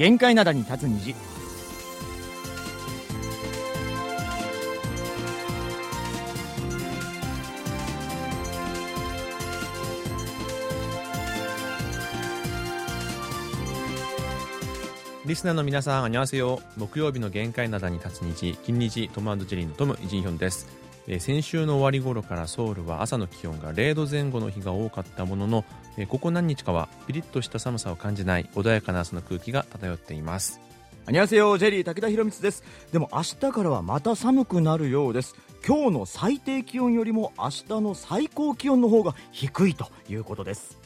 限界灘に立つ虹リスナーの皆さん、あにわせよ。木曜日の限界灘に立つ日、金日、トムジェリーのトム、イジンヒョンです。えー先週の終わり頃からソウルは朝の気温が0度前後の日が多かったものの、えここ何日かはピリッとした寒さを感じない穏やかな朝の空気が漂っています。こんにちはジェリー武田博光です。でも明日からはまた寒くなるようです。今日の最低気温よりも明日の最高気温の方が低いということです。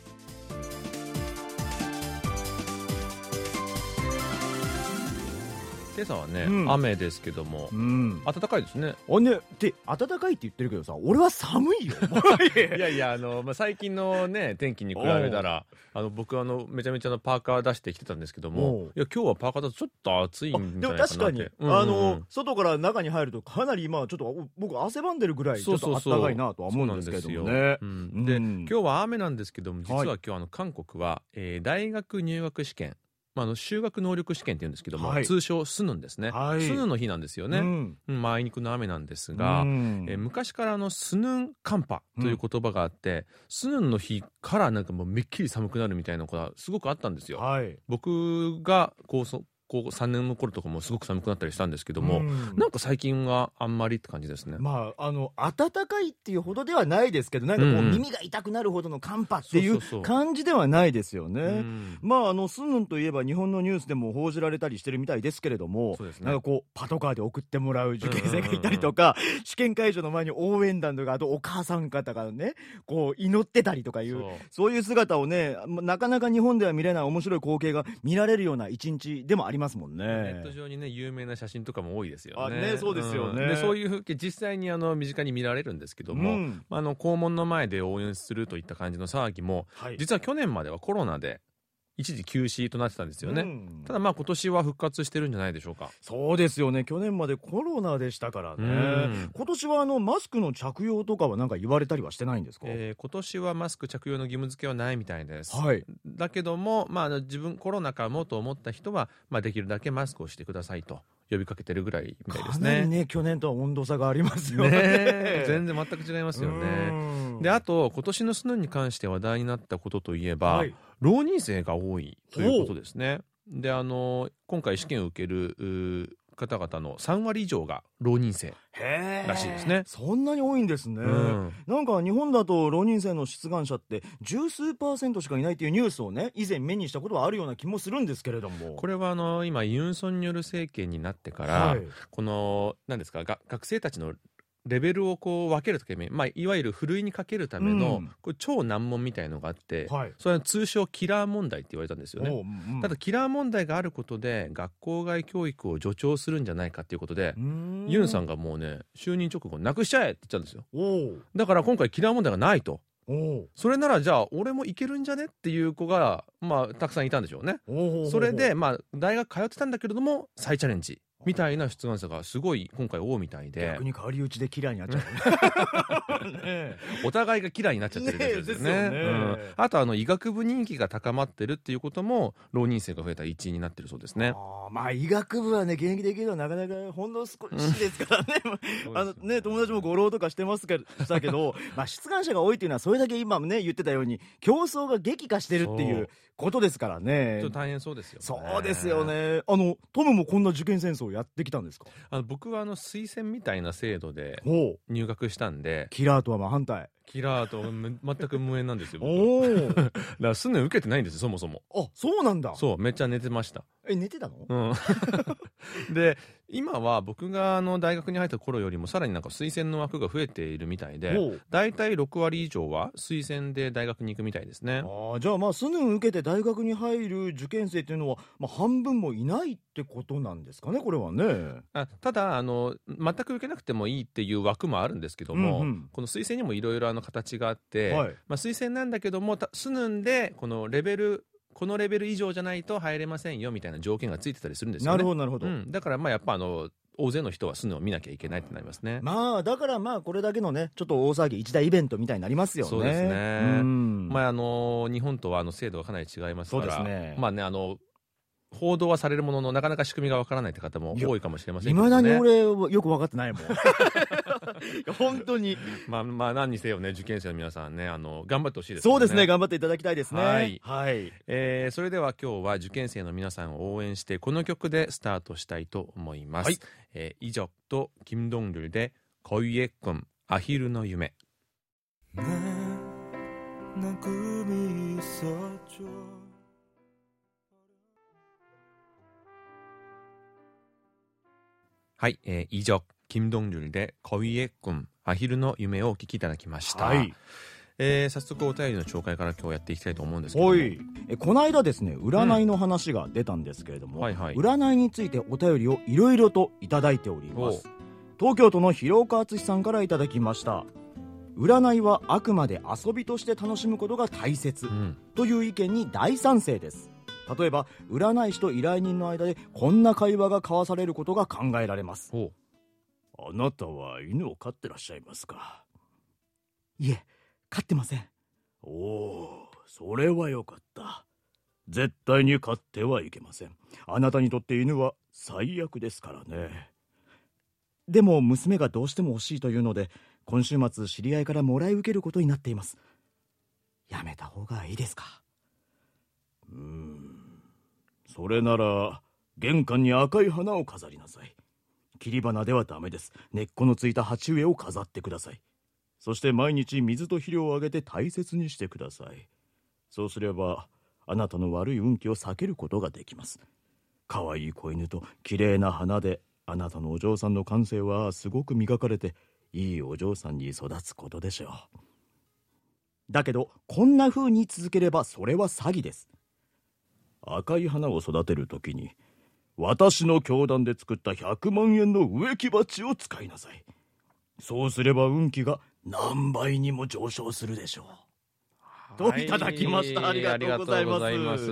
今朝はね、うん。雨ですけどもう、ん。暖かいですね。あねで暖かいって言ってるけどさ俺は寒いよ いやいや、あの、まあ、最近のね、天気に比べたら、あの、僕はあの、めちゃめちゃのパーカー出してきてたんですけどおもう、いや、今日はパーカーだとちょっと暑いんじゃでもないかなって。確かに、あの外から中に入るとかなり今ちょっと僕汗ばんでるぐらいちょっと暖かいなとは思うんですけどもね。そうなんですよ。うん。で、うん。今日は雨なんですけども、実ははい。今日あの韓国は、えー大学入学試験、まあ、あの修学能力試験って言うんですけども、はい。通称スヌンですね、はい。スヌンの日なんですよね、うん。うん。まあ、あいにくの雨なんですが、うん。えー昔からあのスヌン寒波という言葉があって、スヌンの日からなんかもうめっきり寒くなるみたいなことはすごくあったんですよ。はい。僕が高校高校3年の頃とかもすごく寒くなったりしたんですけども、うん。なんか最近はあんまりって感じですね。まあ、あの暖かいっていうほどではないですけどなんかこう、耳が痛くなるほどの寒波っていそう感じではないですよね。うん。まああのスヌンといえば日本のニュースでも報じられたりしてるみたいですけれども、ね。なんかこうパトカーで送ってもらう受験生がいたりとか、試験会場の前に応援団とかあとお母さん方がねこう祈ってたりとかいうそう。いう姿をねまなかなか日本では見れない面白い光景が見られるような一日でもありますもんネねッ。ト上にね有名な写真とかも多いですよね。あねそうですよねんでそういう風景実際にあの身近に見られるんですけども、うんあの校門の前で応援するといった感じの騒ぎもはい実は去年まではコロナで一時休止となってたんですよね。うんただまあ今年は復活してるんじゃないでしょうか。そうですよね去年までコロナでしたからうねん今年はあのマスクの着用とかはなんか言われたりはしてないんですか、えー今年はマスク着用の義務付けはないみたいです。はいだけども、まあ自分コロナかもと思った人は、まあ、できるだけマスクをしてくださいと呼びかけてるぐらいみたいですね。ね去年とは温度差がありますよねねえ全然全く違いますよね。うんであと今年のスヌンに関して話題になったことといえば、はい浪人生が多いということですね。であの今回試験を受ける方々の3割以上が浪人生、らしいですね。そんなに多いんですね、うん。なんか日本だと浪人生の出願者って十数パーセントしかいないっていうニュースをね以前目にしたことはあるような気もするんですけれども。これはあの今ユン・ソンニョル政権になってから、はい。この何ですかが学生たちのレベルをこう分けるために、まあ、いわゆるふるいにかけるための、うん。これ超難問みたいのがあって、はい。それは通称キラー問題って言われたんですよね。おううんただキラー問題があることで学校外教育を助長するんじゃないかっていうことで、うん。ユンさんがもうね就任直後なくしちゃえって言っちゃうんですよ。だから今回キラー問題がないと。それならじゃあ俺もいけるんじゃねっていう子がまあたくさんいたんでしょうね。それでまあ大学通ってたんだけれども再チャレンジみたいな出願者がすごい今回多いみたいで。逆に変わり討ちで嫌いになっちゃう。ねね お互いが嫌いになっちゃってるやつですね。ねうん。あとあの医学部人気が高まってるっていうことも浪人生が増えた一因になってるそうですね。まあ医学部はね現役できるのはなかなかほんの少しですからね。あのね友達もご浪とかしてますけどしたけどまあ出願者が多いっていうのはそれだけ今もね言ってたように競争が激化してるっていうことですからね。ちょっと大変そうですよね。そうですよね。あのトムもこんな受験戦争やってきたんですか？あの僕はあの推薦みたいな制度で入学したんでキラーとは真反対。キラーとむ全く無縁なんですよ僕。おお だからスヌ受けてないんですよそもそも。あそうなんだ。そうめっちゃ寝てました。え寝てたの？うん。で今は僕があの大学に入った頃よりもさらになんか推薦の枠が増えているみたいで大体6割以上は推薦で大学に行くみたいですね。あーじゃあまあスヌン受けて大学に入る受験生っていうのは、まあ、半分もいないってことなんですかねこれはね。あただあの全く受けなくてもいいっていう枠もあるんですけども、うんうん。この推薦にもいろいろあの形があって、はい。まあ、推薦なんだけどもたスヌンでこのレベルこのレベル以上じゃないと入れませんよみたいな条件がついてたりするんですよね。なるほどなるほど、うん、だからまあやっぱあの大勢の人はスヌンを見なきゃいけないってなりますね。まあだからまあこれだけのねちょっと大騒ぎ一大イベントみたいになりますよね。そうですね。うん。まああの日本とはあの制度がかなり違いますからそうですね。まあねあの報道はされるもののなかなか仕組みがわからないって方も多いかもしれませんいけどね。まだに俺よく分かってないもん本当にまあまあ何にせよね受験生の皆さんねあの頑張ってほしいですそうですね頑張っていただきたいですねはいはい、えーそれでは今日は受験生の皆さんを応援してこの曲でスタートしたいと思います、はいえー、イジョとキムドンルで恋えっくんアヒルの夢 내 난 꿈이 있었죠 はい、えー、イ ジョキムドンルで恋えっくんアヒルの夢をお聞きいただきました、はい。えー早速お便りの紹介から今日やっていきたいと思うんですけどい。えこの間ですね占いの話が出たんですけれども、はいはい。占いについてお便りをいろいろといただいております。東京都の広岡敦さんからいただきました。占いはあくまで遊びとして楽しむことが大切うん。という意見に大賛成です。例えば占い師と依頼人の間でこんな会話が交わされることが考えられます。ほあなたは犬を飼ってらっしゃいますか？いえ飼ってません。おおそれはよかった。絶対に飼ってはいけません。あなたにとって犬は最悪ですからね。でも娘がどうしても欲しいというので今週末知り合いからもらい受けることになっています。やめた方がいいですか？うーん。それなら玄関に赤い花を飾りなさい切り花ではダメです。根っこのついた鉢植えを飾ってください。そして毎日水と肥料をあげて大切にしてください。そうすればあなたの悪い運気を避けることができます。可愛い子犬と綺麗な花であなたのお嬢さんの感性はすごく磨かれていいお嬢さんに育つことでしょう。だけどこんな風に続ければそれは詐欺です。赤い花を育てるときに私の教団で作った100万円の植木鉢を使いなさい。そうすれば運気が何倍にも上昇するでしょう。といただきました、はい、ありがとうございます。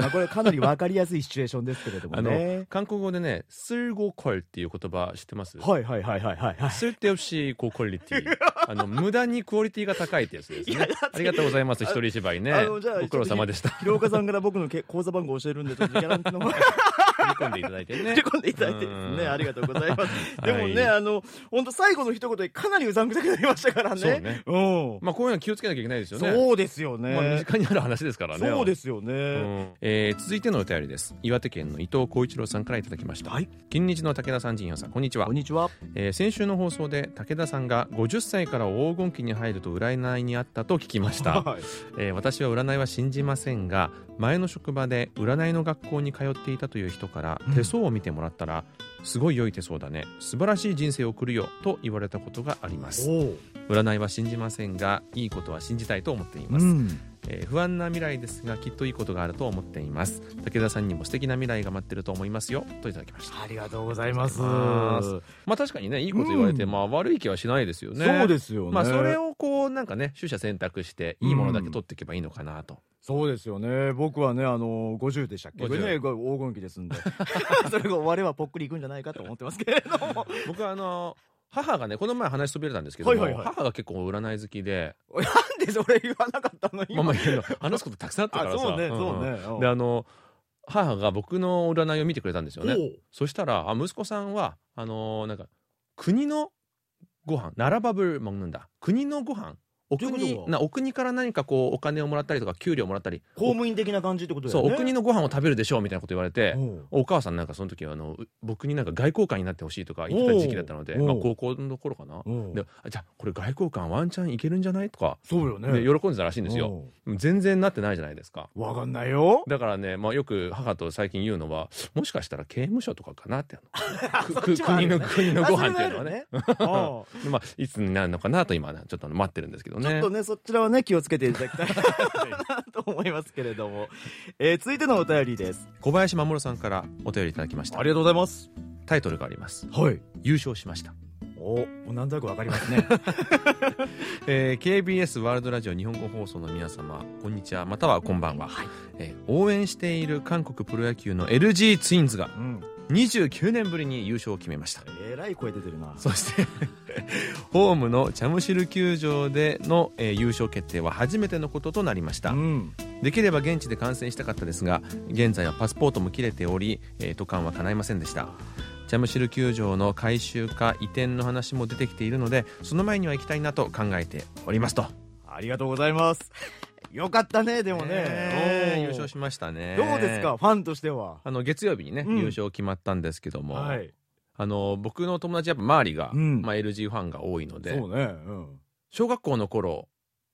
まあ、これかなりわかりやすいシチュエーションですけれどもね。韓国語でね、쓸고퀄っていう言葉知ってます？はいはいはいはいはい。すって쓸しこクオリティあの無駄にクオリティが高いってやつですね。ありがとうございます。一人芝居ね。ご苦労様でした。広岡さんから僕の口座番号教えるんでちょっとギャランティの方。り込んでいただいてね。振り込んでいただいてね。ありがとうございます。でもね、あの、本当最後の一言でかなりうざんくさくなりましたからね。そうね。うん。まあ、こういうのは気をつけなきゃいけないですよね。そうでよね、まあ身近にある話ですからね。そうですよね、うん。えー続いてのお便りです。岩手県の伊藤浩一郎さんからいただきました。はい。金日の武田さん陣陽さんこんにちは。こんにちは。えー先週の放送で武田さんが50歳から黄金期に入ると占いにあったと聞きました、はい。えー私は占いは信じませんが前の職場で占いの学校に通っていたという人からうん。手相を見てもらったら、すごい良い手相だね。素晴らしい人生を送るよと言われたことがあります占いは信じませんがいいことは信じたいと思っています、うん。えー不安な未来ですがきっといいことがあると思っています。武田さんにも素敵な未来が待ってると思いますよ。といただきました。ありがとうございます。まあ確かにねいいこと言われて、うん。まあ悪い気はしないですよね。そうですよね。まあそれをこうなんかね取捨選択していいものだけ取っていけばいいのかなと、そうですよね。僕はねあの50でしたっけ？50これね黄金期ですんで。それが終わればぽっくりいくんじゃないかと思ってますけれども。僕はあの母がねこの前話しそびれたんですけども、はいはいはい母が結構占い好きで、なんでそれ言わなかったのまあ今まあいろいろ話すことたくさんあったからさあそうねんんそうねうんであの母が僕の占いを見てくれたんですよねおうそしたらあ息子さんはあのなんか国のご飯ナラバブ먹는다国のご飯 お国なお国から何かこうお金をもらったりとか給料をもらったり。公務員的な感じってことだそうよねお国のご飯を食べるでしょうみたいなこと言われてお母さんなんかその時はあのう僕になんか外交官になってほしいとか言ってた時期だったので、まあ、高校の頃かな。であじゃあこれ外交官ワンチャンいけるんじゃない？とかそうよね。で喜んでたらしいんですよ。全然なってないじゃないですか。わかんないよ。だからね、まあ、よく母と最近言うのはもしかしたら刑務所とかかなって 国の国のご飯っていうのはね。まあ、いつになるのかなと今ねちょっと待ってるんですけどね。ちょっとねそちらはね気をつけていただきたいなと思いますけれども、えー続いてのお便りです。小林守さんからお便りいただきました。ありがとうございます。タイトルがあります。はい。優勝しました。おなんとなくわかりますね。えー KBS ワールドラジオ日本語放送の皆様こんにちは。またはこんばんは、えー応援している韓国プロ野球の LG ツインズがうん29年ぶりに優勝を決めました。えらい声出てるな。そして ホームのチャムシル球場での、えー優勝決定は初めてのこととなりました、うん。できれば現地で観戦したかったですが現在はパスポートも切れており、えー、渡韓は叶いませんでした。ジャムシル球場の改修か移転の話も出てきているのでその前には行きたいなと考えておりますと。ありがとうございますよかったねでもね、えー。優勝しましたね。どうですかファンとしては？あの月曜日にね、うん。優勝決まったんですけども、はい。あの僕の友達やっぱ周りが、うん。まあ、LG ファンが多いのでそうねうん。小学校の頃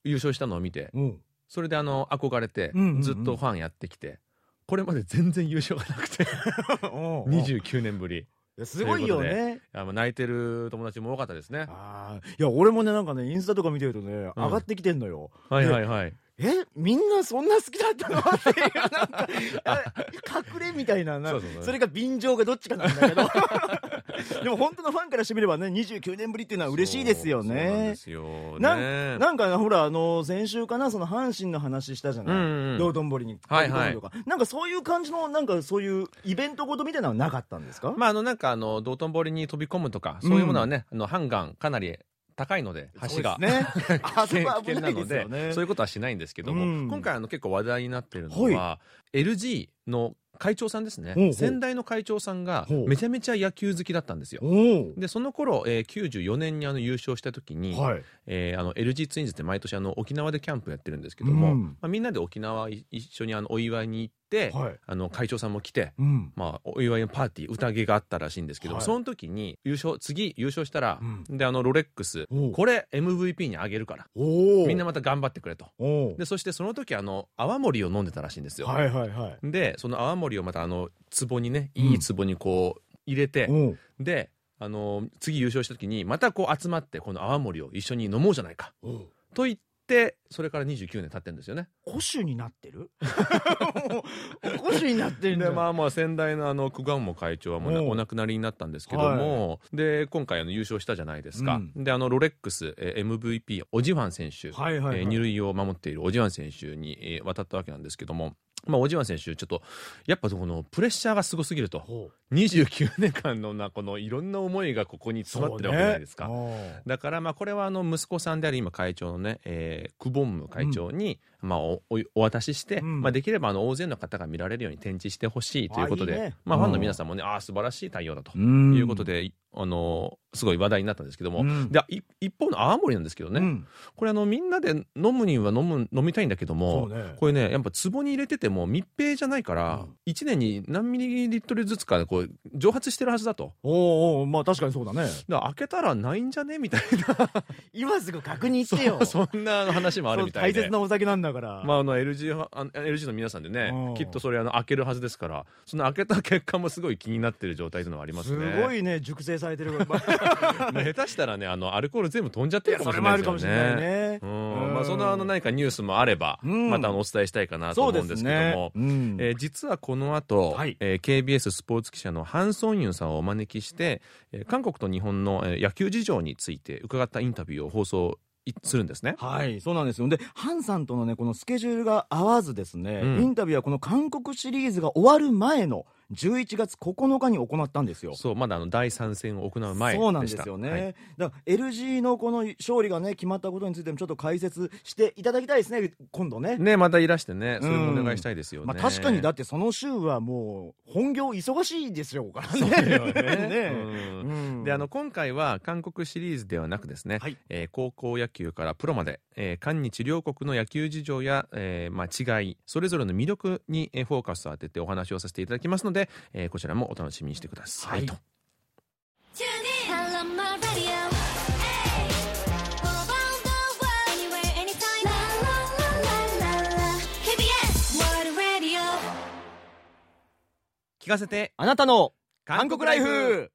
優勝したのを見てうん。それであの憧れて、ずっとファンやってきてこれまで全然優勝がなくて。おう29年ぶりすごいよね。あの泣いてる友達も多かったですね。あー。いや俺もねなんかねインスタとか見てるとね、上がってきてんのよ。はいはいはい。えみんなそんな好きだったの？っていうなんか隠れみたいなそれが便乗がどっちかなんだけど でも本当のファンからしてみればね29年ぶりっていうのは嬉しいですよそうそうなんね。なんかほらあの先週かなその阪神の話したじゃない、うんうん道頓堀にはいはい。飛び込むとか。なんかそういう感じのなんかそういうイベントごとみたいなのはなかったんですか、まああのなんかあの道頓堀に飛び込むとかそういうものはね、あのハンガンかなり高いので橋が、危険なのでね。そういうことはしないんですけども、うん。今回あの結構話題になっているのは、LG の会長さんですね。先代の会長さんがめちゃめちゃ野球好きだったんですよ。おでその頃、えー、94年にあの優勝した時に、おはい。えーあの LG ツインズって毎年あの沖縄でキャンプやってるんですけども、うん。まあ、みんなで沖縄い一緒にあのお祝いに行って、はい。あの会長さんも来て、うん。まあ、お祝いのパーティー宴があったらしいんですけど、はい。その時に優勝次優勝したら、うであのロレックスこれ MVP にあげるからみんなまた頑張ってくれと。でそしてその時あの泡盛を飲んでたらしいんですよ、はいはいはい。でその泡盛をまたあの壺にねいい壺にこう入れて、おう。であの次優勝した時にまたこう集まってこの泡盛を一緒に飲もうじゃないか。おう。と言ってそれから29年経ってるんですよね。古酒になってる？古酒になってるん。まあまあ先代のあの久我も会長はもうなお亡くなりになったんですけども、で今回あの優勝したじゃないですか、うん。であのロレックス、えー MVP オジファン選手、はいはいはい。えー二塁を守っているオジファン選手に、えー渡ったわけなんですけどもまあ、オジワン選手、ちょっと、やっぱこのプレッシャーがすごすぎると。ほ29年間のな、このいろんな思いがここに詰まってるわけじゃないですか。そうだからまあこれはあの息子さんである今会長のね、えークボンム会長にまあおおお渡しして、うん。まあできればあの大勢の方が見られるように展示してほしいということで、あいいね。まあファンの皆さんもね、ああ素晴らしい対応だとううん。いうことで、あのすごい話題になったんですけども、うん。でい一方の泡盛なんですけどね、うん。これあのみんなで飲むには飲む飲みたいんだけども、そうね。これねやっぱ壺に入れてても密閉じゃないから、うん。1年に何ミリリットルずつかこう蒸発してるはずだと。おうおうまあ確かにそうだね。だから開けたらないんじゃね？みたい 今すぐ確認してよ。なそんな話もあるみたい大切なお酒なんだから。まあ、あの LG, はあの LG の皆さんでねうん。きっとそれあの開けるはずですからその開けた結果もすごい気になってる状態というのがありますすねごいね熟成されてる。ま あ下手したらねあのアルコール全部飛んじゃってるかもしれないですよるかもしれないね。ねうん。まあ、そのあの何かニュースもあれば、うん。またお伝えしたいかなと思うんですすけども、えー実はこの後、はい。えー KBS スポーツ記者のハン・ソンユンさんをお招きして、えー韓国と日本の、えー野球事情について伺ったインタビューを放送いするんですね。はい、そうなんですよ。で、ハンさんとのね、このスケジュールが合わずですね、うんインタビューはこの韓国シリーズが終わる前の11月9日に行ったんですよ。そうまだあの第3戦を行う前でした。そうなんですよね、はい。だから LG のこの勝利がね決まったことについてもちょっと解説していただきたいですね。今度ね。ねまたいらしてね。それもお願いしたいですよね。まあ、確かにだってその週はもう本業忙しいですよからね。そうだよね。ね。うん。うん。であの今回は韓国シリーズではなくですね、はい。えー高校野球からプロまで、えー韓日両国の野球事情や、えーまあ、違いそれぞれの魅力にえーフォーカスを当ててお話をさせていただきますので、の、こちらもお楽しみにしてくださ、い、と。聞かせて。あなたの韓国ライフ。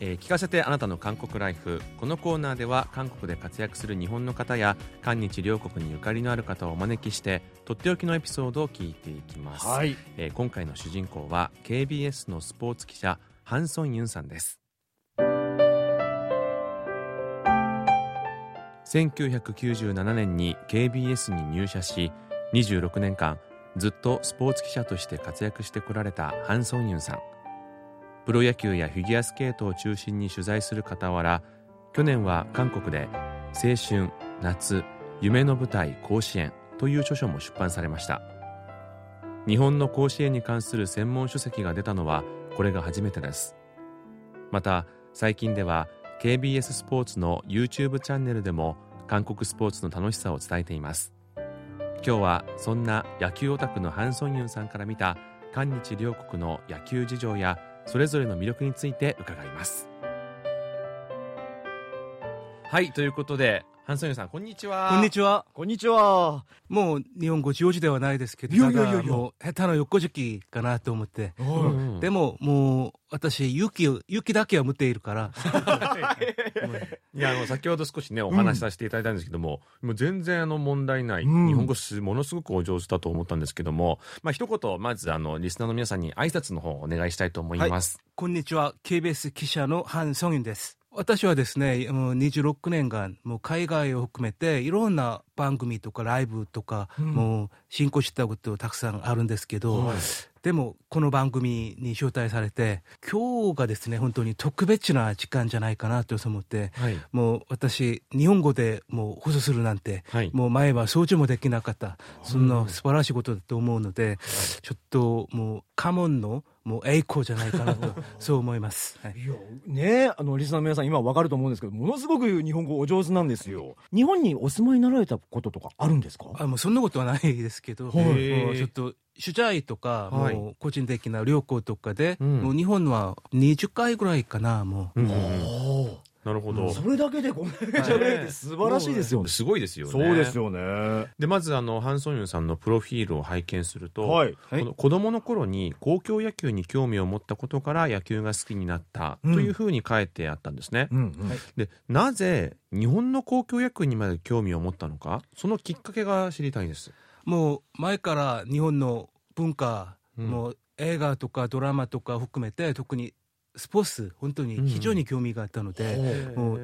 えー聞かせてあなたの韓国ライフ。このコーナーでは韓国で活躍する日本の方や韓日両国にゆかりのある方をお招きしてとっておきのエピソードを聞いていきます、はい。えー今回の主人公は KBS のスポーツ記者ハンソンユンさんです。1997年に KBS に入社し26年間ずっとスポーツ記者として活躍してこられたハン・ソンユンさんプロ野球やフィギュアスケートを中心に取材する傍ら去年は韓国で「青春夏夢の舞台甲子園」という著書も出版されました。日本の甲子園に関する専門書籍が出たのはこれが初めてです。また最近では KBS スポーツの YouTube チャンネルでも韓国スポーツの楽しさを伝えています。今日はそんな野球オタクのハン・ソンユンさんから見た韓日両国の野球事情やそれぞれの魅力について伺います。はいということでハン・ソンユンさんこんにちはこんにちは。こんにちは。もう日本語上手ではないですけど、いやいやいやもう下手な横敷きかなと思って。うんでももう私、勇気を、勇気だけは持っているから、いやあの先ほど少しねお話しさせていただいたんですけども、もう全然あの問題ない、うん日本語すものすごくお上手だと思ったんですけども、まあ一言まずあのリスナーの皆さんに挨拶の方をお願いしたいと思います。こんにちは。KBS 記者のハン・ソンユンです。私はですね、もう26年間、もう海外を含めて、いろんな番組とかライブとか、もう進行したことたくさんあるんですけど、でも、この番組に招待されて、今日がですね、本当に特別な時間じゃないかなと思って、はい。もう私、日本語でもう放送するなんて、はい。もう前は操縦もできなかった、そんな素晴らしいことだと思うので、ちょっともう家紋のもう栄光じゃないかなと、そう思います。はい。いや、ねあの、リスナーの皆さん今わかると思うんですけど、ものすごく日本語お上手なんですよ。日本にお住まいになられたこととかあるんですか？あもうそんなことはないですけど、はい。ちょっと取材とか、はい。もう個人的な旅行とかで、うん。もう日本は20回ぐらいかな、もう。うんなるほど。それだけでこんなに喋れるって素晴らしいですよね。すごいですよね。そうです。よね。でまずあのハン・ソンユンさんのプロフィールを拝見すると、はい。はいこの子供の頃に公共野球に興味を持ったことから野球が好きになったというふうに書いてあったんですね。うんうんはいでなぜ日本の公共野球にまで興味を持ったのかそのきっかけが知りたいです。もう前から日本の文化、うんもう映画とかドラマとか含めて、特にスポーツ、本当に非常に興味があったので、もう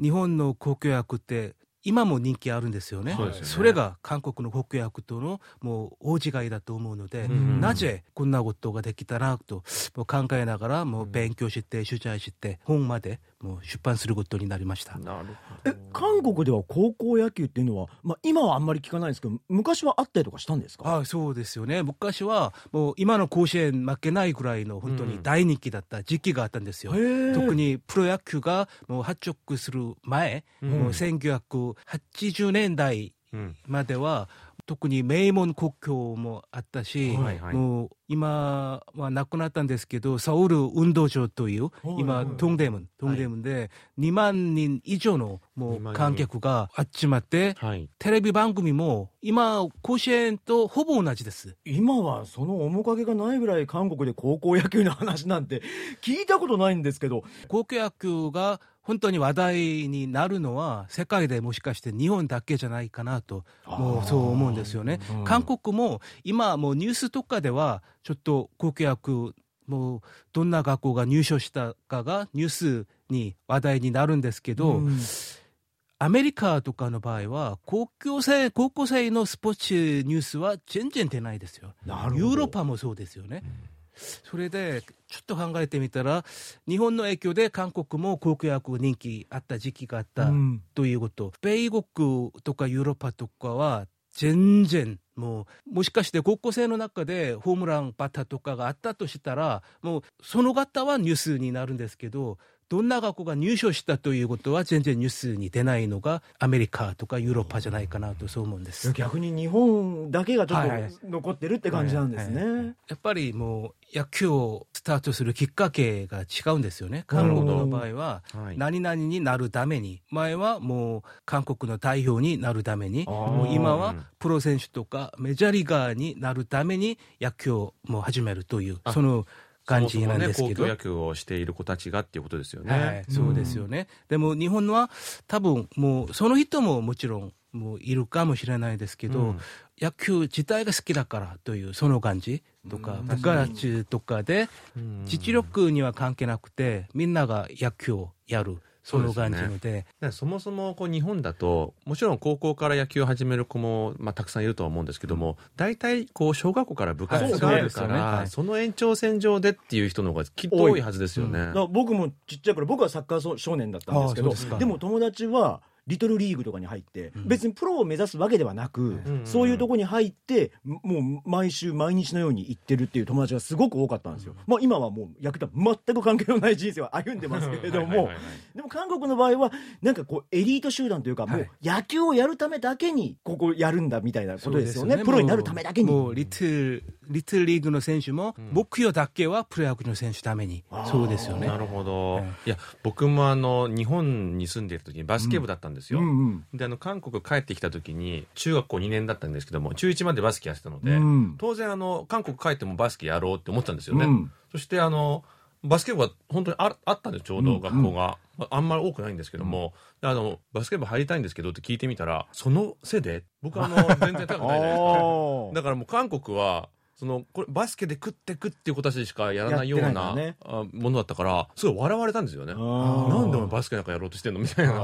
日本の公共野球って今も人気あるんですよね。ね。それが韓国の国野球とのもう大違いだと思うので、ん。なぜこんなことができたなと考えながらもう勉強して取材して本までもう出版することになりました。なるえほど。韓国では高校野球っていうのは、まあ、今はあんまり聞かないですけど昔はあったりとかしたんですか？あそうですよね昔はもう今の甲子園負けないぐらいの本当に大人気だった時期があったんですよ。特ににプロ野球がもう発足する前、うんもう1980年代うんまでは特に名門国境もあったし、はいはい。もう今はなくなったんですけど、ソウル運動場という、はい今、東大門、東大門で2万人以上のも2万人。う観客が集まって、はい。テレビ番組も今、甲子園とほぼ同じです。今はその面影がないぐらい韓国で高校野球の話なんて聞いたことないんですけど。高校野球が本当に話題になるのは、世界でもしかして日本だけじゃないかなと、もうそう思うんですよね。うん韓国も今、もうニュースとかでは、ちょっと高校野球、もうどんな学校が入賞したかがニュースに話題になるんですけど、うんアメリカとかの場合は、高校生、高校生のスポーツニュースは全然出ないですよ。ヨーロッパもそうですよね。それで、ちょっと考えてみたら、日本の影響で韓国も高校野球人気あった時期があったうんということ。米国とかヨーロッパとかは、全然、もう、もしかして高校生の中でホームランバッターとかがあったとしたら、もう、その方はニュースになるんですけど、どんな学校が入賞したということは全然ニュースに出ないのがアメリカとかヨーロッパじゃないかなとそう思うんです。逆に日本だけがちょっと残ってるって感じなんですね。やっぱりもう野球をスタートするきっかけが違うんですよね。韓国の場合は、はい。何々になるために、前はもう韓国の代表になるために、もう今はうんプロ選手とかメジャーリーガーになるために野球をもう始めるという、その感じなんですけど。ね、高校野球をしている子たちがっていうことですよね。はい、そうですよね。でも日本は多分もうその人ももちろんもういるかもしれないですけど、うん野球自体が好きだからというその感じとか、部活とかでうん実力には関係なくてみんなが野球をやるその感じので。だからそもそもこう日本だともちろん高校から野球を始める子も、まあ、たくさんいるとは思うんですけども大体こう小学校から部活があるかはいそね。その延長線上でっていう人の方がきっと多いはずですよね。だから僕もちっちゃい頃僕はサッカー少少年だったんですけどでも友達はリトルリーグとかに入って、うん。別にプロを目指すわけではなく、うん。そういうとこに入ってもう毎週毎日のように行ってるっていう友達がすごく多かったんですよ、まあ、今はもう野球とは全く関係のない人生を歩んでますけれども、でも韓国の場合はなんかこうエリート集団というか、はい。もう野球をやるためだけにここやるんだみたいなことですよね。そうプロになるためだけに。もうリトルリトルリーグの選手も、目標だけはプロ野球の選手のために。そうですよね。なるほど、はい。いや僕もあの日本に住んでいる時にバスケ部だったんですよ、うんうん。であの韓国帰ってきた時に中学校2年だったんですけども中1までバスケやってたので、うん。当然あの韓国帰ってもバスケやろうって思ってたんですよね、うん。そしてあのバスケ部は本当にああったんですちょうど学校が、まああんまり多くないんですけども、あのバスケ部入りたいんですけどって聞いてみたらそのせいで僕あの 全然高くないじゃないです だからもう韓国はそのこれバスケで食ってくっていう子たちしかやらないような、ないんあものだったからすごい笑われたんですよね。なんでお前バスケなんかやろうとしてんの？みたいな。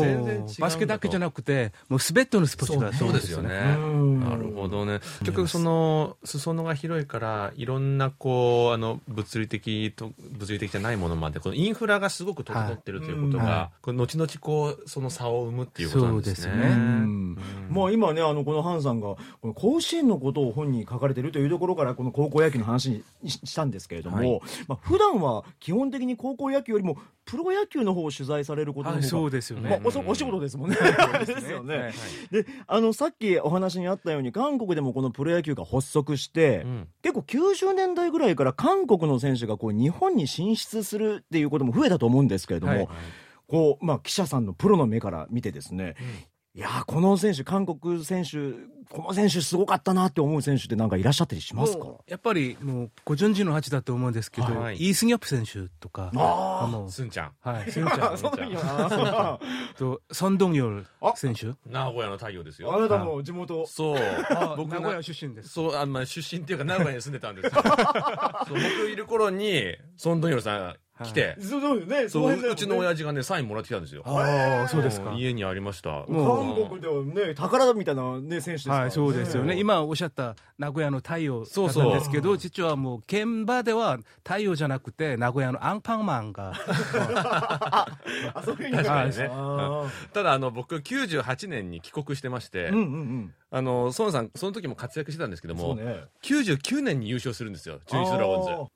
全然バスケだけじゃなくてもう全てのスポーツがそうですよね。うん。なるほどね。結局その裾野が広いからいろんなこうあの物理的と物理的じゃないものまでこのインフラがすごく整ってるということが、はい。はこれ後々こうその差を生むっていうことなんですね。ね。うん。まあ今ねあのこのハンさんがこの甲子園のことを本に書かれてるというところからこの高校野球の話にししたんですけれども、はい。まあ普段は基本的に高校野球よりもプロ野球の方を取材されることのはい方が、そうですよね、まあ、おそお仕事ですもんね。ですよね。はいであのさっきお話にあったように韓国でもこのプロ野球が発足して、うん。結構90年代ぐらいから韓国の選手がこう日本に進出するっていうことも増えたと思うんですけれども、はいこうまあ、記者さんのプロの目から見てですね、いやーこの選手韓国選手この選手すごかったなって思う選手ってなんかいらっしゃったりしますか？やっぱりもうご存知の8だと思うんですけど、はい。イ・スンヨプ選手とかあー。もうすんちゃん。はい、スンちゃんそん。や とソン・ドンヨル選手。名古屋の太陽ですあよ。なたも地元。そう。あ僕名古屋な出身です。そうあまあ出身っていうか名古屋に住んでたんですよ。そう僕いる頃にソンドンヨルさん来て、そうそうね。そうの辺だよね。うちの親父がねサインもらってきたんですよ。ああそうですか。ん家にありました。も韓国ではね宝みたいな、ね、選手ですかはい、そうですよね。今おっしゃった名古屋の太陽だったんそうそう。ですけど、実はもう現場では太陽じゃなくて名古屋のアンパンマンが、あそういう意味確かにね。あただあの僕98年に帰国してまして、ーうんうんうんあの孫さんその時も活躍してたんですけども、ね。99年に優勝するんですよ中日ドラゴン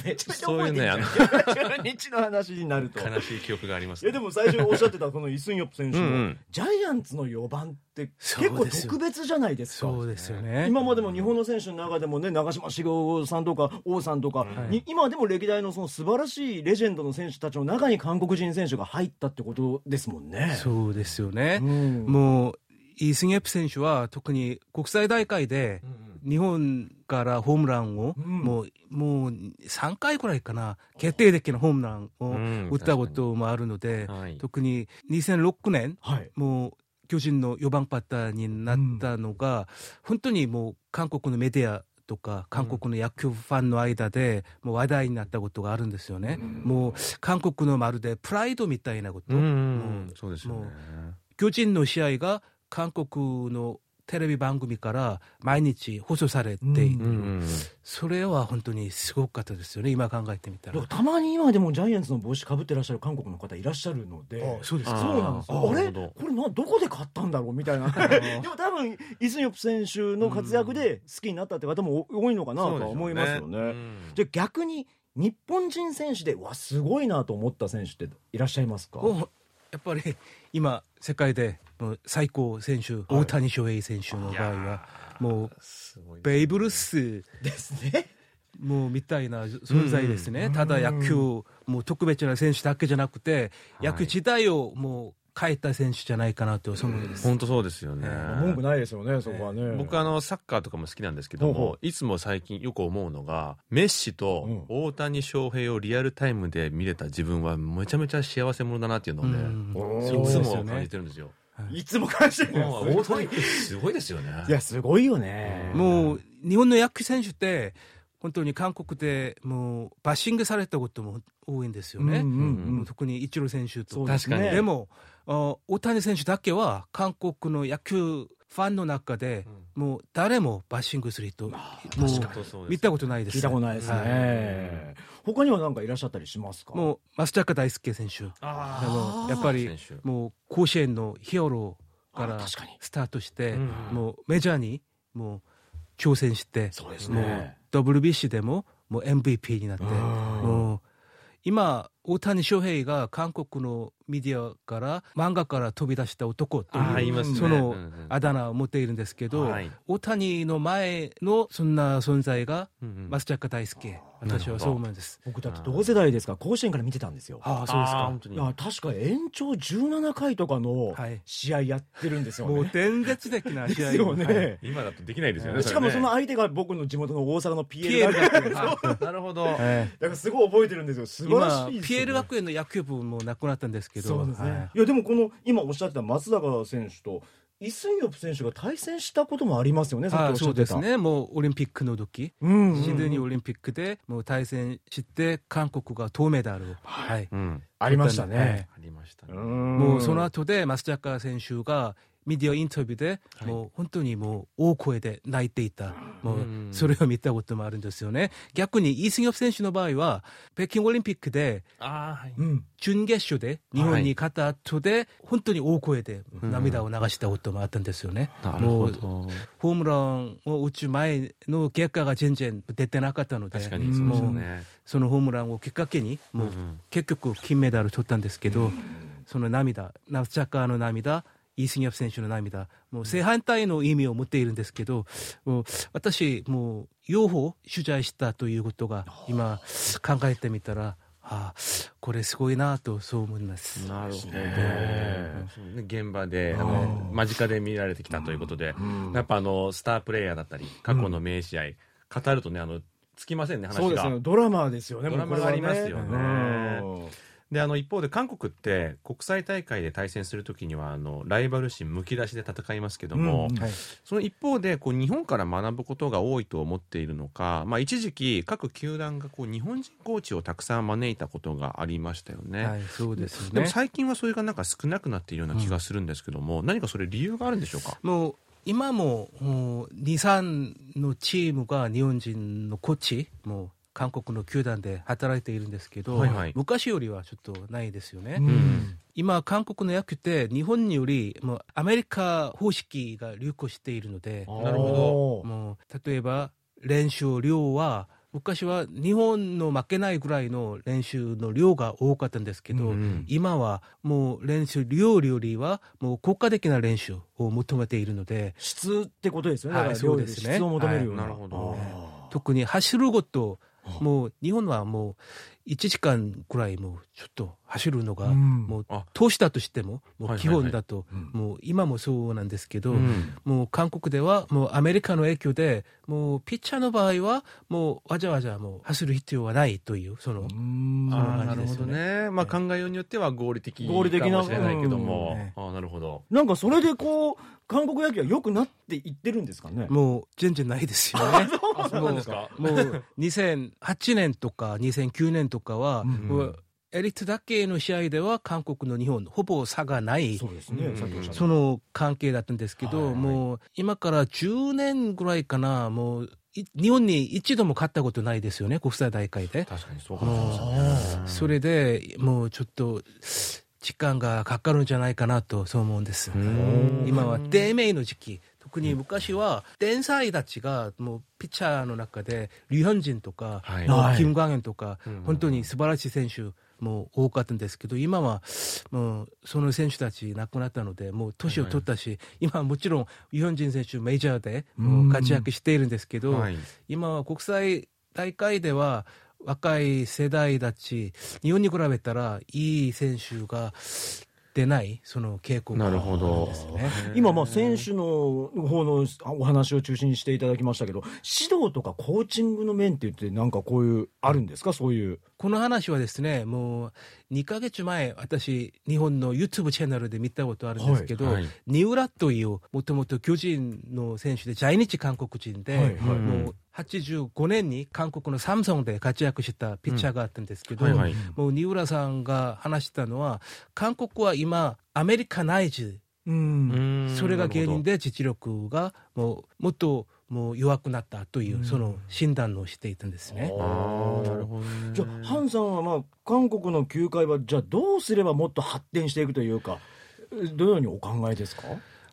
ズ。めちゃめちゃそういうねあの中日の話になると。悲しい記憶があります、いやでも最初おっしゃってたこのイ・スンヨプ選手のうんうん。ジャイアンツの4番って結構特別じゃないですか。そうですよね。今までも日本の選手の中でもね長嶋茂雄さんとか王さんとか、いに今でも歴代のその素晴らしいレジェンドの選手たちの中に韓国人選手が入ったってことですもんね。そうですよね。うん。もうイ・スンヨプ選手は特に国際大会で日本からホームランを、うん。もうもう3回ぐらいかな決定的なホームランをうん打ったこともあるので、はい。特に2006年はい。もう巨人の4番バッターになったのが、本当にもう韓国のメディアとか韓国の野球ファンの間でもう話題になったことがあるんですよね。もう韓国のまるでプライドみたいなこと、そうですよね。巨人の試合が韓国のテレビ番組から毎日放送されている、うんうんうんそれは本当にすごかったですよね。今考えてみたら。たまに今でもジャイアンツの帽子かぶってらっしゃる韓国の方いらっしゃるので。あそうですか。そうなんですよ。あれ？これなどこで買ったんだろう？みたいな。でも多分イ・スンヨプ選手の活躍で好きになったって方も多いのかなとは思いますよね。うん。じゃあ逆に日本人選手でわすごいなと思った選手っていらっしゃいますか？やっぱり今世界でもう最高選手、大谷翔平選手の場合はもうベイブルース。ですね。もうみたいな存在ですね、ただ野球もう特別な選手だけじゃなくて、野球自体をもう変えた選手じゃないかなと思うんです、本当そうですよね。文句ないですよねそこはね。僕あのサッカーとかも好きなんですけどほうほもいつも最近よく思うのがメッシと大谷翔平をリアルタイムで見れた自分はめちゃめちゃ幸せ者だなっていうのをね、いつも感じてるんですよ。い。つも感じもう大谷ってすごいですよね。いやすごいよね。もう日本の野球選手って本当に韓国でもうバッシングされたことも多いんですよね。特にイチロー選手と確かにでもあ大谷選手だけは韓国の野球ファンの中で、もう誰もバッシングする人もう見たことないです。聞いたことないですね、はい。他には何かいらっしゃったりしますか？もう松坂大輔選手。であもやっぱりもう甲子園のヒーローからスタートして、うんもうメジャーにもう挑戦してそうですね。WBC でももう MVP になってうん。もう今大谷翔平が韓国のメディアから漫画から飛び出した男というそのあだ名を持っているんですけど、はい。大谷の前のそんな存在が松坂大輔。私はそう思うんです。僕だって同世代ですか？ら甲子園から見てたんですよ。ああそうですか。あー本当に。いや確か延長17回とかのはい。試合やってるんですよね、もう伝説的な試合。ですよね、はい。今だとできないですよねしかもその相手が僕の地元の大阪の PL ピエール学園学園はい。なるほど。はいだからすごい覚えてるんですよ。素晴ら今しいピエール学園の野球部もなくなったんですけどそうですね、はい。い、やでもこの今おっしゃってた松坂選手とイ・スンヨプ選手が対戦したこともありますよねさっきあおっしゃってた。そうですね。もうオリンピックの時。うん。うんシドニーオリンピックでもう対戦して韓国が銅メダルを、はい。うん。ありましたはい。ね、ありましたね。うん。もうその後で松坂選手がメディアインタビューで、もう本当にもう大声で泣いていた、もううんそれを見たこともあるんですよね。逆にイ・スンヨプ選手の場合は、北京オリンピックでああはいうん準決勝で日本に勝った後で、本当に大声で涙を流したこともあったんですよね。もうほどホームランを打つ前の結果が全然出てなかったので、確かにそうですよもうねそのホームランをきっかけに、もう結局金メダル取ったんですけど、その涙、ナチャカーの涙、イースニャフ選手の涙、もう正反対の意味を持っているんですけど、もう私、もう両方取材したということが、今、考えてみたら、ああ、これすごいなと、そう思います。なるほど、ね。現場であの間近で見られてきたということで、やっぱあのスタープレイヤーだったり過去の名試合、語るとねあのつきませんね話が。そうですねドラマですよね。ドラマがありますよね。うんであの一方で韓国って国際大会で対戦するときにはあのライバル心むき出しで戦いますけども、うんはいその一方でこう日本から学ぶことが多いと思っているのか、まあ、一時期各球団がこう日本人コーチをたくさん招いたことがありましたよね。はい、そうですよでもね。最近はそれがなんか少なくなっているような気がするんですけども、何かそれ理由があるんでしょうか？もう今ももう2、3のチームが日本人のコーチ、もう韓国の球団で働いているんですけど、はいはい。昔よりはちょっとないですよね。うん。今、韓国の野球って日本よりもうアメリカ方式が流行しているので、なるほもう例えば練習量は昔は日本の負けないぐらいの練習の量が多かったんですけど、うんうん。今はもう練習量よりはもう国家的な練習を求めているので質ってことですよね、はいそうですね。質を求めるような、はい。なるほど。特に走ることもう日本はもう1時間ぐらいもうちょっと走るのがうん。もうあ。投資だとしてももう基本だとうん。もう今もそうなんですけど、うん。もう韓国ではもうアメリカの影響でもうピッチャーの場合はもうわざわざもう走る必要はないというそのうん。そあーなるほど感じですよね。ね、まあ、考えようによっては合理的合理的なかもしれないけども、うん。ねあーなるほど。なんかそれでこう韓国野球は良くなっていってるんですかね？もう全然ないですよね。あそうなんですか？もう2008年とか2009年とかは、うんもうエリートだけの試合では韓国の日本ほぼ差がないそうですね、うん。その関係だったんですけど、はい。もう今から10年ぐらいかなもうい日本に一度も勝ったことないですよね国際大会で。確かにそうかもしれないそれでもうちょっと時間がかかるんじゃないかなとそう思うんです。ん。今は低迷の時期特に昔は天才たちがもうピッチャーの中でリュ・ヒョンジンとか、はい。キム・ガンエンとか、うん。本当に素晴らしい選手も多かったんですけど今はもうその選手たち亡くなったのでもう年を取ったし、今はもちろんリュ・ヒョンジン選手メジャーでもう活躍しているんですけど、はい。今は国際大会では若い世代たち日本に比べたらいい選手が出ないその傾向がなるほど。あるんですね。今まあ選手の方のお話を中心にしていただきましたけど指導とかコーチングの面って言ってなんかこういうあるんですか？そういう。この話はですねもう2ヶ月前、私、日本の YouTube チャンネルで見たことあるんですけど、はいはい。ニウラという、もともと巨人の選手で、在日韓国人で、はいはい。もう85年に韓国のサムソンで活躍したピッチャーがあったんですけど、はいはい。もうニウラさんが話したのは、韓国は今、アメリカナイズ、うん。それが原因で実力がもうもっともう弱くなったという、その診断をしていたんですね。ああなるほどねじゃあハンさんはまあ韓国の球界はじゃあどうすればもっと発展していくというかえどのようにお考えですか？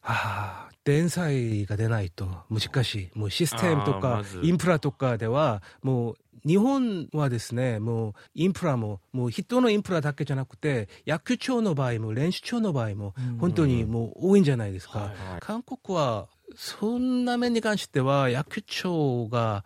ああ、電災が出ないと難しい。もうシステムとかインプラとかでは、もう日本はですね、もうインプラも、もう人のインプラだけじゃなくて、野球場の場合も練習場の場合も、本当にもう多いんじゃないですか。はい韓国は、そんな面に関しては、野球場が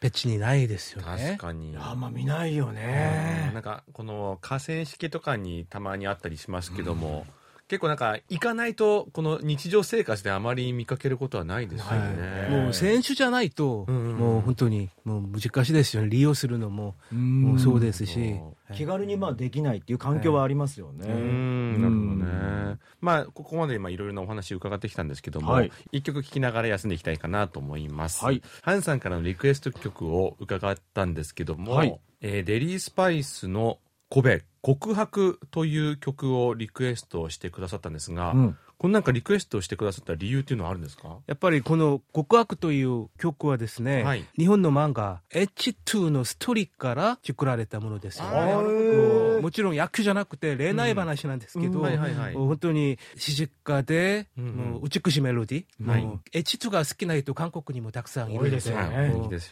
別にないですよね。確かに。あんま見ないようん。ねなんかこの河川敷とかにたまにあったりしますけども、結構なんか行かないとこの日常生活であまり見かけることはないですよね。ねもう選手じゃないと、うんうん。もう本当にもう難しいですよね。利用するのも、もうそうですし。も。気軽にまあできないっていう環境はありますよね、うーん。なるほどね。まあここまで今いろいろなお話伺ってきたんですけども、はい。一曲聴きながら休んでいきたいかなと思います。はい。ハンさんからのリクエスト曲を伺ったんですけども、はい。えーデリースパイスのコベ告白という曲をリクエストしてくださったんですが、うん。このなんかリクエストしてくださった理由っていうのはあるんですか？やっぱりこの「告白」という曲はですね、はい。日本の漫画「H2」のストーリーから作られたものですよね。もちろん役じゃなくて恋愛話なんですけど、本当に詩実家で、うん美しいメロディー、はい。もう H2 が好きな人韓国にもたくさんいるのでい。ですよ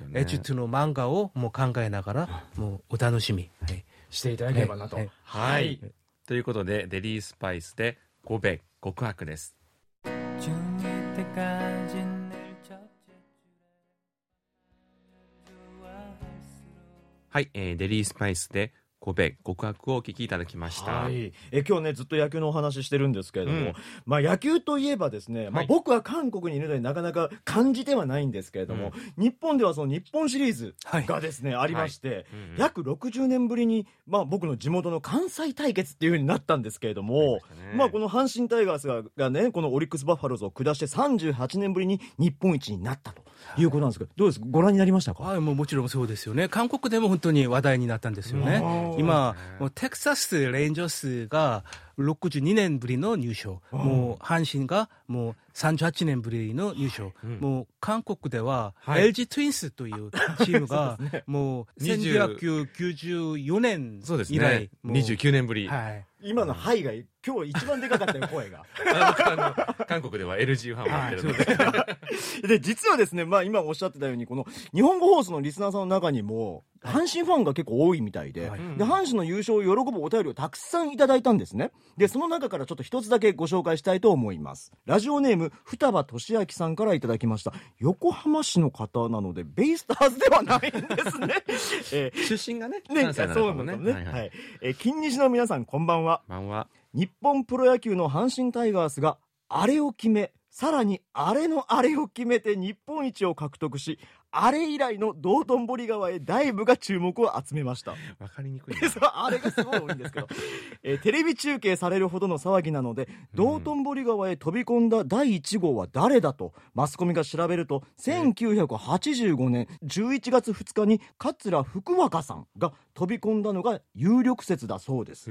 ね。H2 の漫画をもう考えながらもうお楽しみ、はいしていただければなと。はい。はい、ということで、デリースパイスで、五べ極悪です。はい、えー、デリースパイスで、ゴベ告白をお聞きいただきました。はい、え今日ねずっと野球のお話ししてるんですけれども、うん。まあ、野球といえばですね、まあ、はい僕は韓国にいるのでなかなか感じてはないんですけれども、日本ではその日本シリーズがですね、ありまして、うんうん。約60年ぶりに、まあ、僕の地元の関西対決っていう風になったんですけれども、まあ、この阪神タイガースががねこのオリックス・バファローズを下して38年ぶりに日本一になったとい。うことなんですけどどうですご覧になりましたか？はい、もうもちろんそうですよね。韓国でも本当に話題になったんですよね。うん。今、もうテキサス・レンジャースが62年ぶりの入賞。もう阪神がもう38年ぶりの入賞。うんもう韓国でははい LG トゥインスというチームがもう20 1994年そうです以来ね。、もう29年ぶり。はい。今の「はい」が今日一番でかかったよ声が。韓国では LG ファンをやってるので。で、実はですね、まあ今おっしゃってたように、この日本語放送のリスナーさんの中にも、阪神ファンが結構多いみたいで、はいで、阪神の優勝を喜ぶお便りをたくさんいただいたんですね。で、その中からちょっと一つだけご紹介したいと思います。ラジオネーム、双葉俊明さんからいただきました。横浜市の方なので、ベイスターズではないんですね。え出身がね、ーね、関西なそのかもね。うなんですね。はいはいはい。えー金西の皆さん、こんばんは。こんばんは。日本プロ野球の阪神タイガースがあれを決めさらにあれのあれを決めて日本一を獲得しあれ以来の道頓堀川へダイブが注目を集めました。わかりにくい あれがすごい多いんですけど、えーテレビ中継されるほどの騒ぎなので道頓堀川へ飛び込んだ第1号は誰だとマスコミが調べると1985年11月2日に桂福若さんが飛び込んだのが有力説だそうです。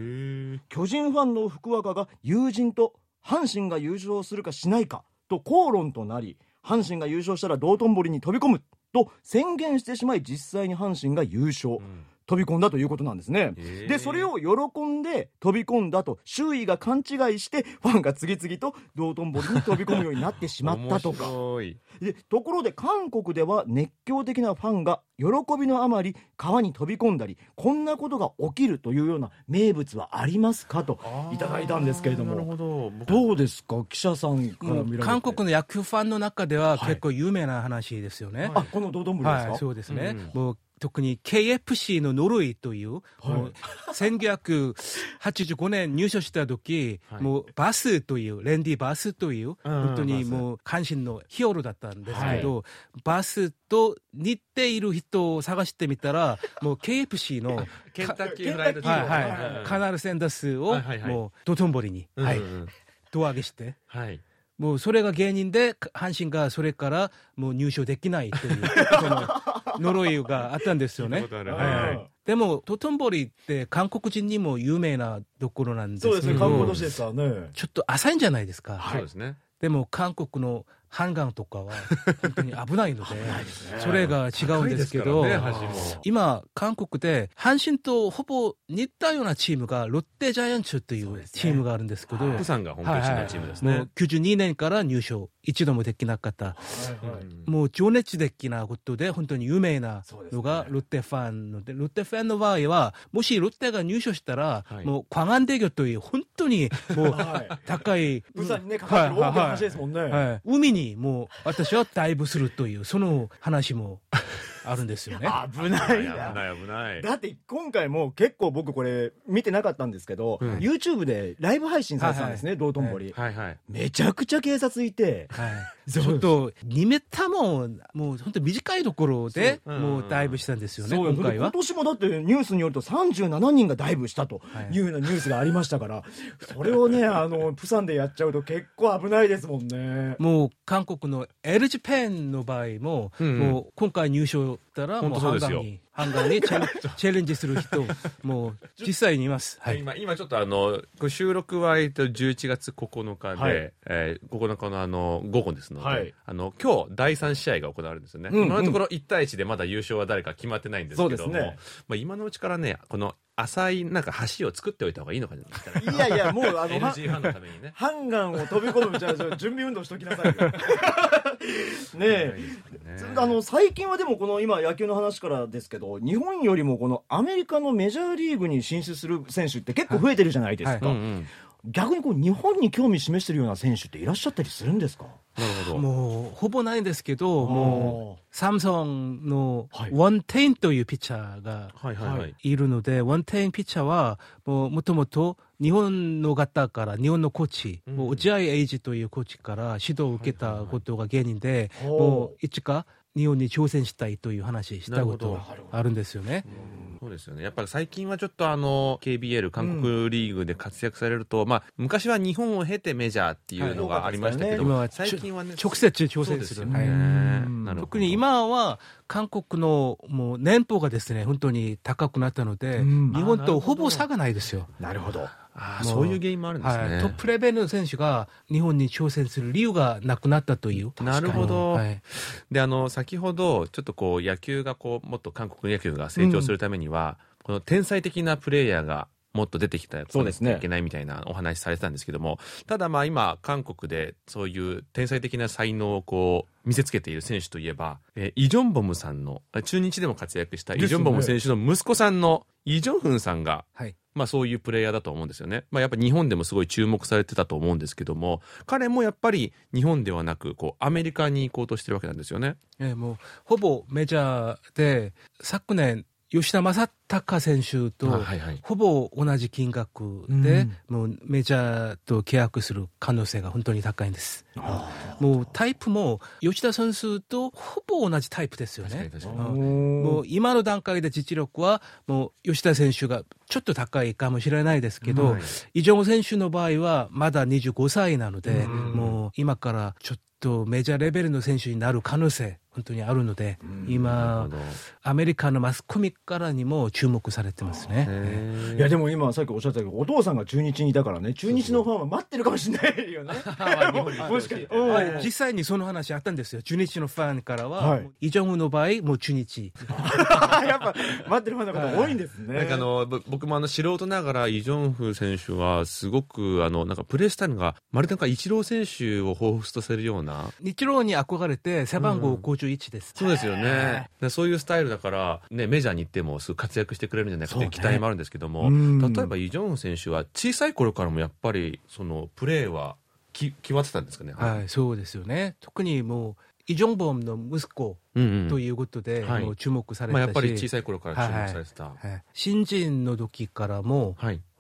巨人ファンの福若が友人と阪神が優勝するかしないかと口論となり阪神が優勝したら道頓堀に飛び込むと宣言してしまい実際に阪神が優勝、ん。飛び込んだということなんですね。でそれを喜んで飛び込んだと周囲が勘違いしてファンが次々と道頓堀に飛び込むようになってしまったとか。でところで韓国では熱狂的なファンが喜びのあまり川に飛び込んだりこんなことが起きるというような名物はありますかといただいたんですけれどなるほもど。僕どうですか記者さんからもう見られて韓国の野球ファンの中でははい結構有名な話ですよね。あこの道頓堀ですか、はい、そうですね。うんもう特に KFC のノルイという、もう1985年入所した時、はい。もうバスという、レンディ・バスという、うん本当にもう関心のヒーローだったんですけど、バスと似ている人を探してみたら、もう KFC の、ケンタッキーフライドチはいキンはい、カナル・センダースをはいはいはい。もう道頓堀に、はい、胴上げして、はい。もうそれが芸人で、阪神がそれからもう入賞できないという、その呪いがあったんですよね。でも、トトンボリって韓国人にも有名なところなんですけど、そうですね、観光都市ですからね。ちょっと浅いんじゃないですか。そうですねでも韓国のハンガンとかは本当に危ないので、それが違うんですけど、高いですからね橋も今、韓国で阪神とほぼ似たようなチームがロッテジャイアンツというチームがあるんですけど、プサンが本拠地のチームですねもう92年から入賞、一度もできなかった、うんもう情熱的なことで本当に有名なそうですねのがロッテファンので、ロッテファンの場合は、もしロッテが入賞したら、はいもう광안대교という本当にもうはい高い、プサンにね、かかってる大きな話ですもんね。はい、海に もう私はダイブするというその話も。あるんですよね。危ない危な。ない危ないだって今回も結構僕これ見てなかったんですけど、うん YouTube でライブ配信されてたんですね、道頓堀。はいはいめちゃくちゃ警察いて、はい、ちょっと2メーターももう本当短いところでもうダイブしたんですよね、そうよ今回は今。年もだってニュースによると37人がダイブしたとはいいうようなニュースがありましたから、それをね、あの、プサンでやっちゃうと結構危ないですもんね。もう韓国の L ジペンの場合も、うんうんもう今回入賞したら、本もうハンガーに、ハンガーにチャレンジする人、もう 実際にいます。はい。今今ちょっとあの収録はえっと11月9日で、はい。えー9日のあの午後ですので、はい。あの今日第3試合が行われるんですよね、うん今のところ1対1でまだ優勝は誰か決まってないんですけども、ね。まあ、今のうちからねこの浅いなんか橋を作っておいた方がいいのかないやいや、もうあの、は NG ファンのためにね。ハンガンを飛び込むじゃあ準備運動しときなさいよ。ねえ。あの最近はでもこの今野球の話からですけど日本よりもこのアメリカのメジャーリーグに進出する選手って結構増えてるじゃないですか、うんうん。逆にこう日本に興味示してるような選手っていらっしゃったりするんですか？なるほど。もうほぼないんですけど、もうサムソンのはい。ワンテインというピッチャーがはいはいはい、はい。いるので、ワンテインピッチャーはもうもともと日本の方から、日本のコーチ、うん。もう落合英二というコーチから指導を受けたことが芸人で、はいはいもういつか日本に挑戦したいという話したことあるんですよね。そうですよね。やっぱり最近はちょっとあの KBL 韓国リーグで活躍されると、まあ、昔は日本を経てメジャーっていうのがありましたけど、今は最近はね直接挑戦する。すよね、特に今は韓国のもう年俸がですね本当に高くなったので、うん。日本とほぼ差がないですよ。なるほどあそういう原因もあるんですね、はい、トップレベルの選手が日本に挑戦する理由がなくなったという。なるほど、はい、であの先ほどちょっとこう野球がこうもっと韓国野球が成長するためには、この天才的なプレーヤーがもっと出てきたそうですね。いけないみたいなお話されてたんですけどもただまあ今韓国でそういう天才的な才能をこう見せつけている選手といえば、えーイ・ジョンボムさんの中日でも活躍したイ・ジョンボム選手の息子さんのイ・ジョンフンさんがはいまあそういうプレイヤーだと思うんですよね。まあやっぱ日本でもすごい注目されてたと思うんですけども、彼もやっぱり日本ではなく、こうアメリカに行こうとしてるわけなんですよね。えーもうほぼメジャーで昨年吉田正尚選手と。ほぼ同じ金額で、もうメジャーと契約する可能性が本当に高いんです。もうタイプも吉田選手とほぼ同じタイプですよね。もう今の段階で実力はもう吉田選手がちょっと高いかもしれないですけど、はい。イ・ジョン選手の場合はまだ25歳なので、うん。もう今からちょっとメジャーレベルの選手になる可能性本当にあるので、な今アメリカのマスコミからにも注目されてますね。いやでも今さっきおっしゃったけどお父さんが中日にいたからね。中日のファンは待ってるかもしれないよね。もし実際にその話あったんですよ。中日のファンからは、はい。イ・ジョンウの場合、もう中日。やっぱ待ってるファンの方多いんですね。なんかあのぼ僕もあの素人ながらイ・ジョンフ選手はすごくあのなんかプレースタイルがまるでなんかイチロー選手を彷彿とさせるような。日露に憧れて背番号51です。そうですよね。でそういうスタイルだから、ね、メジャーに行ってもすぐ活躍してくれるんじゃないかという期待もあるんですけども、うん。例えばイ・ジョンフ選手は小さい頃からもやっぱりそのプレーはき決まってたんですかね、はい、そうですよね。特にもうイ・ジョンボムの息子ということで、はい。もう注目されまあ、たし、やっぱり小さい頃から注目されてた。はい。はい。新人の時からも、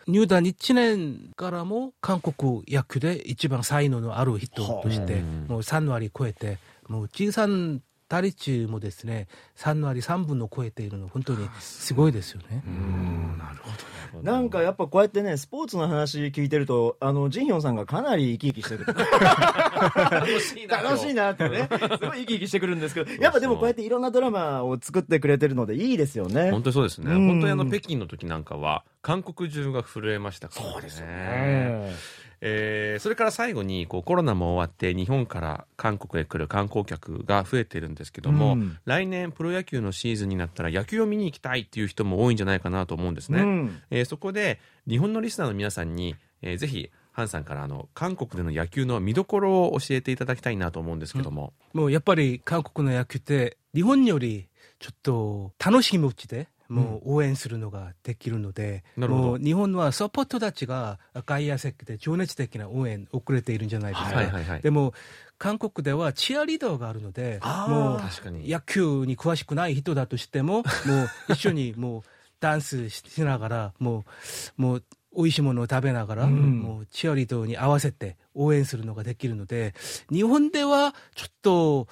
入団1年からも韓国野球で一番才能のある人として、はあもう3割超えて、もう小さな打率もですね、3割3分の超えているの、本当にすごいですよね。なんかやっぱこうやってね、スポーツの話聞いてると、あの、ジンヒョンさんがかなり生き生きしてる。楽しいな。楽しいなってね、すごい生き生きしてくるんですけど、やっぱでもこうやっていろんなドラマを作ってくれてるのでいいですよね。本当にそうですね。うん本当にあの、北京の時なんかは、韓国中が震えましたからね。そうですよええーそれから最後にこうコロナも終わって日本から韓国へ来る観光客が増えてるんですけども、うん。来年プロ野球のシーズンになったら野球を見に行きたいっていう人も多いんじゃないかなと思うんですね、うん。えーそこで日本のリスナーの皆さんに、えーぜひハンさんからあの韓国での野球の見どころを教えていただきたいなと思うんですけども、もうやっぱり韓国の野球って、日本よりちょっと楽しい気持ちで、もう応援するのができるので、なるほど。もう日本はサポートたちが外野席で情熱的な応援遅れているんじゃないですか。はいはいはい。でも韓国ではチアリーダーがあるので、もう確かに野球に詳しくない人だとしても、もう一緒にもうダンスしながら、もう、もう、美味しいものを食べながら、ん。もうチアリーダーに合わせて応援するのができるので、日本ではちょっと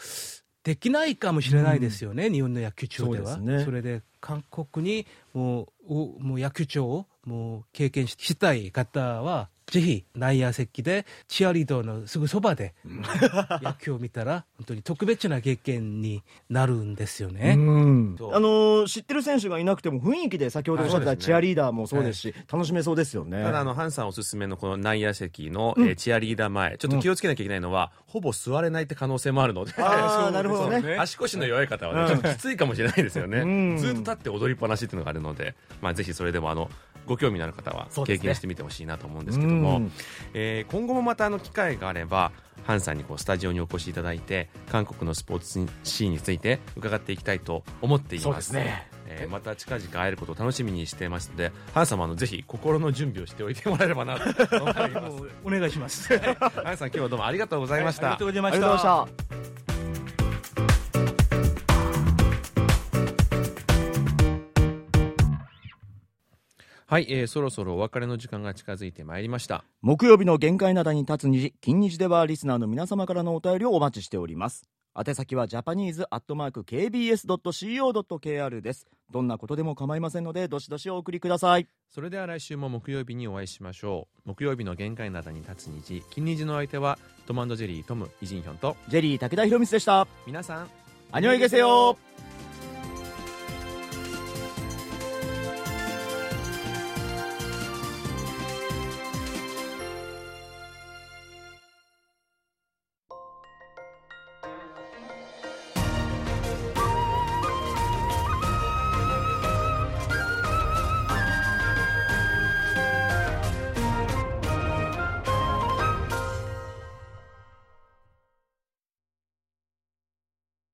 できないかもしれないですよね、日本の野球長では。そねれで韓国にもうおもう野球長をもう経験ししたい方は、ぜひ内野席でチアリーダーのすぐそばで野球を見たら本当に特別な経験になるんですよね。あのー知ってる選手がいなくても雰囲気で先ほどおっしゃってたチアリーダーもそうですし、楽しめそうですよね。ただあのハンさんおすすめのこの内野席の、えーチアリーダー前ちょっと気をつけなきゃいけないのは、ほぼ座れないって可能性もあるので。なるほどね。足腰の弱い方はね、ちょっときついかもしれないですよね、うん。ずっと立って踊りっぱなしっていうのがあるので、まあ、ぜひそれでもあのご興味のある方は経験してみてほしいなと思うんですけども、うん。えー今後もまたあの機会があればハンさんにこうスタジオにお越しいただいて韓国のスポーツシーンについて伺っていきたいと思っています。そうですね。えーまた近々会えることを楽しみにしていますのでハンさんもあのぜひ心の準備をしておいてもらえればなと思います。お願いします。ハンさん今日はどうもありがとうございました、ありがとうございまありしがとうございまた。はい、えーそろそろお別れの時間が近づいてまいりました木曜日の限界灘に立つ虹、金日ではリスナーの皆様からのお便りをお待ちしております。宛先はジャパニーズアットマーク KBS.CO.KR です。どんなことでも構いませんので、どしどしお送りください。それでは来週も木曜日にお会いしましょう木曜日の限界灘に立つ虹金虹の相手はトムジェリートムイジンヒョンとジェリー武田博光でした。皆さんアニョイゲセヨ